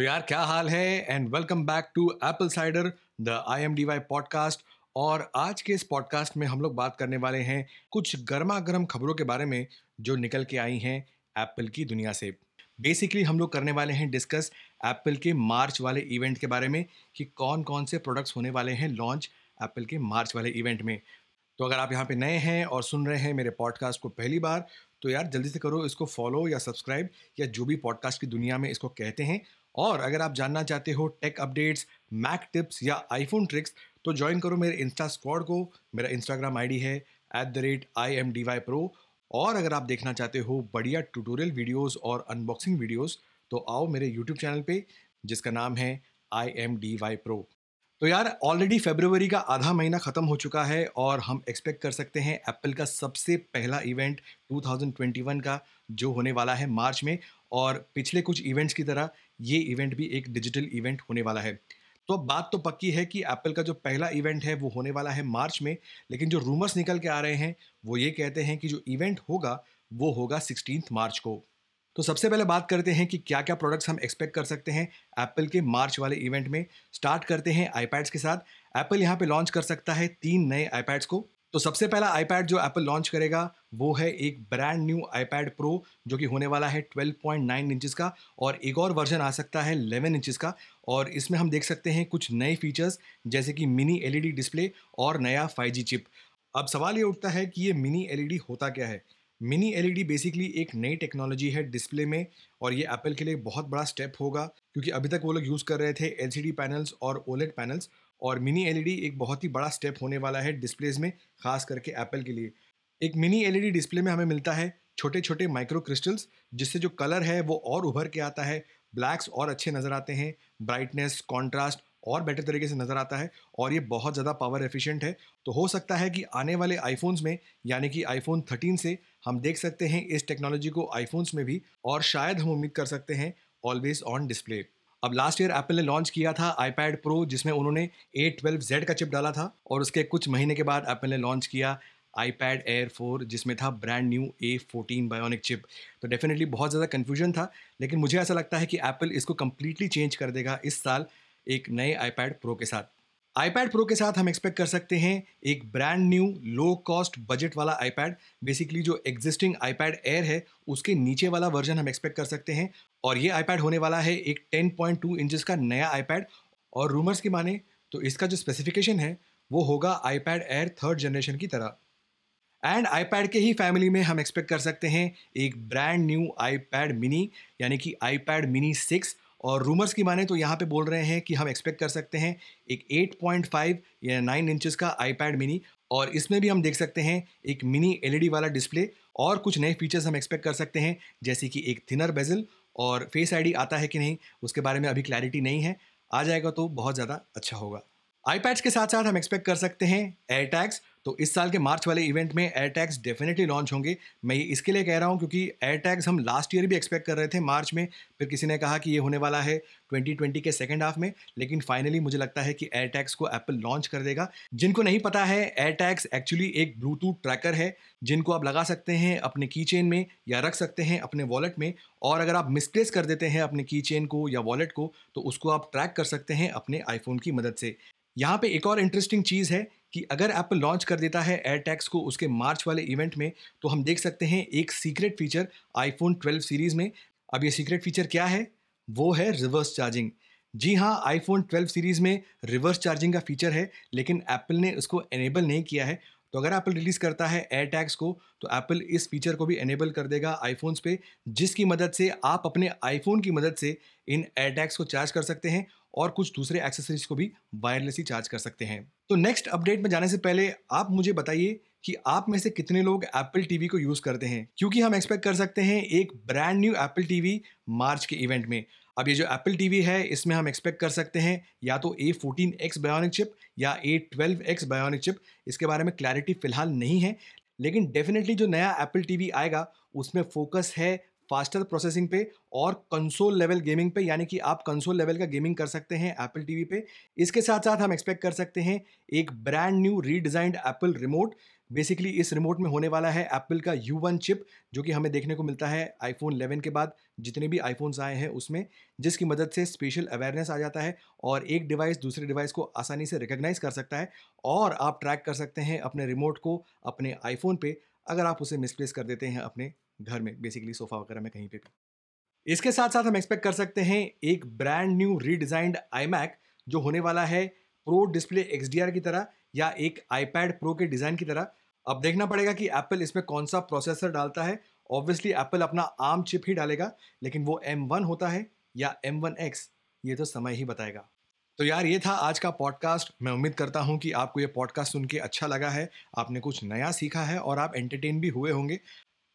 तो यार, क्या हाल है? And welcome back to Apple Cider the I M D Y podcast और आज के इस पॉडकास्ट में हम लोग बात करने वाले हैं कुछ गर्मा गर्म खबरों के बारे में जो निकल के आई हैं एप्पल की दुनिया से। बेसिकली हम लोग करने वाले हैं डिस्कस एप्पल के मार्च वाले इवेंट के बारे में कि कौन कौन से प्रोडक्ट्स होने वाले हैं लॉन्च एप्पल के मार्च वाले इवेंट में। तो अगर आप यहाँ पे नए हैं और सुन रहे हैं मेरे पॉडकास्ट को पहली बार तो यार जल्दी से करो इसको फॉलो या सब्सक्राइब या जो भी पॉडकास्ट की दुनिया में इसको कहते हैं और अगर आप जानना चाहते हो टेक अपडेट्स मैक टिप्स या आईफोन ट्रिक्स तो ज्वाइन करो मेरे इंस्टा स्क्वाड को। मेरा इंस्टाग्राम आईडी है at the rate I M D Y pro और अगर आप देखना चाहते हो बढ़िया ट्यूटोरियल वीडियोस और अनबॉक्सिंग वीडियोस तो आओ मेरे यूट्यूब चैनल पे, जिसका नाम है I M D Y pro तो यार ऑलरेडी फेब्रुवरी का आधा महीना ख़त्म हो चुका है और हम एक्सपेक्ट कर सकते हैं एप्पल का सबसे पहला इवेंट 2021 का, जो होने वाला है मार्च में। और पिछले कुछ इवेंट्स की तरह ये इवेंट भी एक डिजिटल इवेंट होने वाला है। तो बात तो पक्की है कि एप्पल का जो पहला इवेंट है, वो होने वाला है मार्च में, लेकिन जो रूमर्स निकल के आ रहे हैं, वो ये कहते हैं कि जो इवेंट होगा, वो होगा सिक्सटीन मार्च को। तो सबसे पहले बात करते हैं कि क्या क्या प्रोडक्ट्स हम एक्सपेक्ट कर सकते हैं एप्पल के मार्च वाले इवेंट में। स्टार्ट करते हैं आईपैड्स के साथ। एप्पल यहाँ पे लॉन्च कर सकता है तीन नए आईपैड्स को। तो सबसे पहला आईपैड जो एप्पल लॉन्च करेगा, वो है एक ब्रांड न्यू आईपैड प्रो जो कि होने वाला है 12.9 इंचेस का और एक और वर्जन आ सकता है 11 इंचेस का और इसमें हम देख सकते हैं कुछ नए फीचर्स जैसे कि मिनी एलईडी डिस्प्ले और नया 5G चिप अब सवाल ये उठता है कि ये मिनी एलईडी होता क्या है? मिनी एलईडी बेसिकली एक नई टेक्नोलॉजी है डिस्प्ले में और ये एप्पल के लिए बहुत बड़ा स्टेप होगा, क्योंकि अभी तक वो लोग यूज़ कर रहे थे LCD पैनल्स और ओलेट पैनल्स और मिनी एलईडी एक बहुत ही बड़ा स्टेप होने वाला है डिस्प्लेज में, खास करके एप्पल के लिए। एक मिनी एलईडी डिस्प्ले में हमें मिलता है छोटे छोटे माइक्रो क्रिस्टल्स जिससे जो कलर है वो और उभर के आता है ब्लैक्स और अच्छे नज़र आते हैं ब्राइटनेस कॉन्ट्रास्ट और बेटर तरीके से नज़र आता है और ये बहुत ज़्यादा पावर एफिशिएंट है। तो हो सकता है कि आने वाले आईफोन्स में, यानी कि आईफोन 13 से हम देख सकते हैं इस टेक्नोलॉजी को आईफोन्स में भी और शायद हम उम्मीद कर सकते हैं ऑलवेज ऑन डिस्प्ले अब लास्ट ईयर एप्पल ने लॉन्च किया था आईपैड प्रो जिसमें उन्होंने ए ट्वेल्व जेड का चिप डाला था और उसके कुछ महीने के बाद एप्पल ने लॉन्च किया आईपैड एयर फोर जिसमें था brand new A fourteen bionic chip तो डेफिनेटली बहुत ज़्यादा कन्फ्यूज़न था, लेकिन मुझे ऐसा लगता है कि एप्पल इसको कम्प्लीटली चेंज कर देगा इस साल एक नए आईपैड प्रो के साथ। आईपैड प्रो के साथ हम एक्सपेक्ट कर सकते हैं एक brand new low cost budget वाला आईपैड बेसिकली जो एग्जिस्टिंग आईपैड एयर है, उसके नीचे वाला वर्जन हम एक्सपेक्ट कर सकते हैं। और ये आईपैड होने वाला है एक 10.2 इंचेस का नया आईपैड और रूमर्स की माने तो इसका जो स्पेसिफिकेशन है, वो होगा आईपैड एयर थर्ड जनरेशन की तरह। एंड आईपैड के ही फैमिली में हम एक्सपेक्ट कर सकते हैं एक ब्रांड न्यू आईपैड मिनी यानी कि आईपैड मिनी सिक्स और रूमर्स की माने तो यहाँ पे बोल रहे हैं कि हम एक्सपेक्ट कर सकते हैं एक 8.5 या 9 इंचेस का आईपैड मिनी और इसमें भी हम देख सकते हैं एक मिनी एलईडी वाला डिस्प्ले और कुछ नए फीचर्स हम एक्सपेक्ट कर सकते हैं, जैसे कि एक थिनर बेजल और फेस आईडी आता है कि नहीं, उसके बारे में अभी क्लैरिटी नहीं है। आ जाएगा तो बहुत ज़्यादा अच्छा होगा। आईपैड्स के साथ साथ हम एक्सपेक्ट कर सकते हैं एयर टैग्स तो इस साल के मार्च वाले इवेंट में एयर टैग्स डेफिनेटली लॉन्च होंगे। मैं ये इसके लिए कह रहा हूँ क्योंकि एयर टैग्स हम लास्ट ईयर भी एक्सपेक्ट कर रहे थे मार्च में, फिर किसी ने कहा कि ये होने वाला है 2020 के सेकेंड हाफ़ में, लेकिन फाइनली मुझे लगता है कि एयर टैग्स को एप्पल लॉन्च कर देगा। जिनको नहीं पता है, एयर टैग्स एक्चुअली एक ब्लूटूथ ट्रैकर है, जिनको आप लगा सकते हैं अपने की चेन में या रख सकते हैं अपने वॉलेट में, और अगर आप मिसप्लेस कर देते हैं अपने की चेन को या वॉलेट को तो उसको आप ट्रैक कर सकते हैं अपने आईफोन की मदद से। यहाँ पे एक और इंटरेस्टिंग चीज़ है कि अगर एप्पल लॉन्च कर देता है एयर टैक्स को उसके मार्च वाले इवेंट में तो हम देख सकते हैं एक सीक्रेट फीचर आईफोन 12 सीरीज़ में। अब ये सीक्रेट फीचर क्या है? वो है रिवर्स चार्जिंग। जी हाँ आईफोन 12 सीरीज़ में रिवर्स चार्जिंग का फीचर है, लेकिन एप्पल ने उसको एनेबल नहीं किया है। तो अगर एप्पल रिलीज़ करता है एयर टैग्स को तो एप्पल इस फीचर को भी एनेबल कर देगा आईफोन्स पे, जिसकी मदद से आप अपने आईफोन की मदद से इन एयर टैग्स को चार्ज कर सकते हैं। और कुछ दूसरे एक्सेसरीज को भी वायरलेसली चार्ज कर सकते हैं। तो नेक्स्ट अपडेट में जाने से पहले आप मुझे बताइए कि आप में से कितने लोग एप्पल टीवी को यूज़ करते हैं? क्योंकि हम एक्सपेक्ट कर सकते हैं एक brand new Apple TV March के इवेंट में। अब ये जो एप्पल टीवी है, इसमें हम एक्सपेक्ट कर सकते हैं या तो A fourteen X bionic chip या A twelve X bionic chip इसके बारे में क्लैरिटी फ़िलहाल नहीं है। लेकिन डेफिनेटली जो नया एप्पल टीवी आएगा, उसमें फोकस है फास्टर प्रोसेसिंग पे और कंसोल लेवल गेमिंग पे, यानी कि आप कंसोल लेवल का गेमिंग कर सकते हैं एप्पल टीवी पे। इसके साथ साथ हम एक्सपेक्ट कर सकते हैं एक brand new redesigned Apple remote basically इस रिमोट में होने वाला है एप्पल का यू वन चिप जो कि हमें देखने को मिलता है आईफोन 11 के बाद। जितने भी आईफोन्स आए हैं उसमें, जिसकी मदद से स्पेशल अवेयरनेस आ जाता है और एक डिवाइस दूसरे डिवाइस को आसानी से रिकग्नाइज कर सकता है और आप ट्रैक कर सकते हैं अपने रिमोट को अपने आईफोन पे, अगर आप उसे मिसप्लेस कर देते हैं अपने घर में बेसिकली सोफा वगैरह में कहीं पे भी। इसके साथ साथ हम एक्सपेक्ट कर सकते हैं एक ब्रांड न्यू रीडिजाइंड आई जो होने वाला है प्रो डिस्प्ले एक्स की तरह या एक आईपैड प्रो के डिज़ाइन की तरह। अब देखना पड़ेगा कि एप्पल इसमें कौन सा प्रोसेसर डालता है। ऑब्वियसली एप्पल अपना आर्म चिप ही डालेगा, लेकिन वो एम होता है या एम ये तो समय ही बताएगा। तो यार, ये था आज का पॉडकास्ट मैं उम्मीद करता हूँ कि आपको ये पॉडकास्ट सुन के अच्छा लगा है। आपने कुछ नया सीखा है और आप एंटरटेन भी हुए होंगे।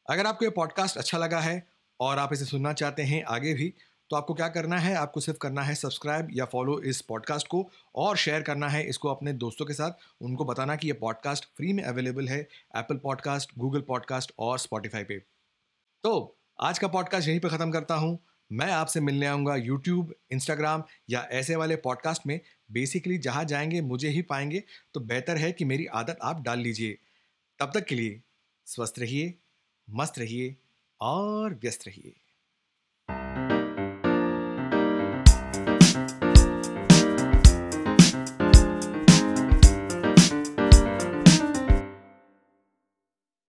अगर आपको ये पॉडकास्ट अच्छा लगा है और आप इसे सुनना चाहते हैं आगे भी तो आपको क्या करना है? आपको सिर्फ़ करना है सब्सक्राइब या फॉलो इस पॉडकास्ट को और शेयर करना है इसको अपने दोस्तों के साथ। उनको बताना कि ये पॉडकास्ट फ्री में अवेलेबल है एप्पल पॉडकास्ट गूगल पॉडकास्ट और स्पॉटिफाई पे। तो आज का पॉडकास्ट यहीं पे ख़त्म करता हूँ। मैं आपसे मिलने आऊँगा यूट्यूब इंस्टाग्राम या ऐसे वाले पॉडकास्ट में। बेसिकली जहाँ जाएँगे, मुझे ही पाएँगे। तो बेहतर है कि मेरी आदत आप डाल लीजिए। तब तक के लिए स्वस्थ रहिए। मस्त रहिए और व्यस्त रहिए।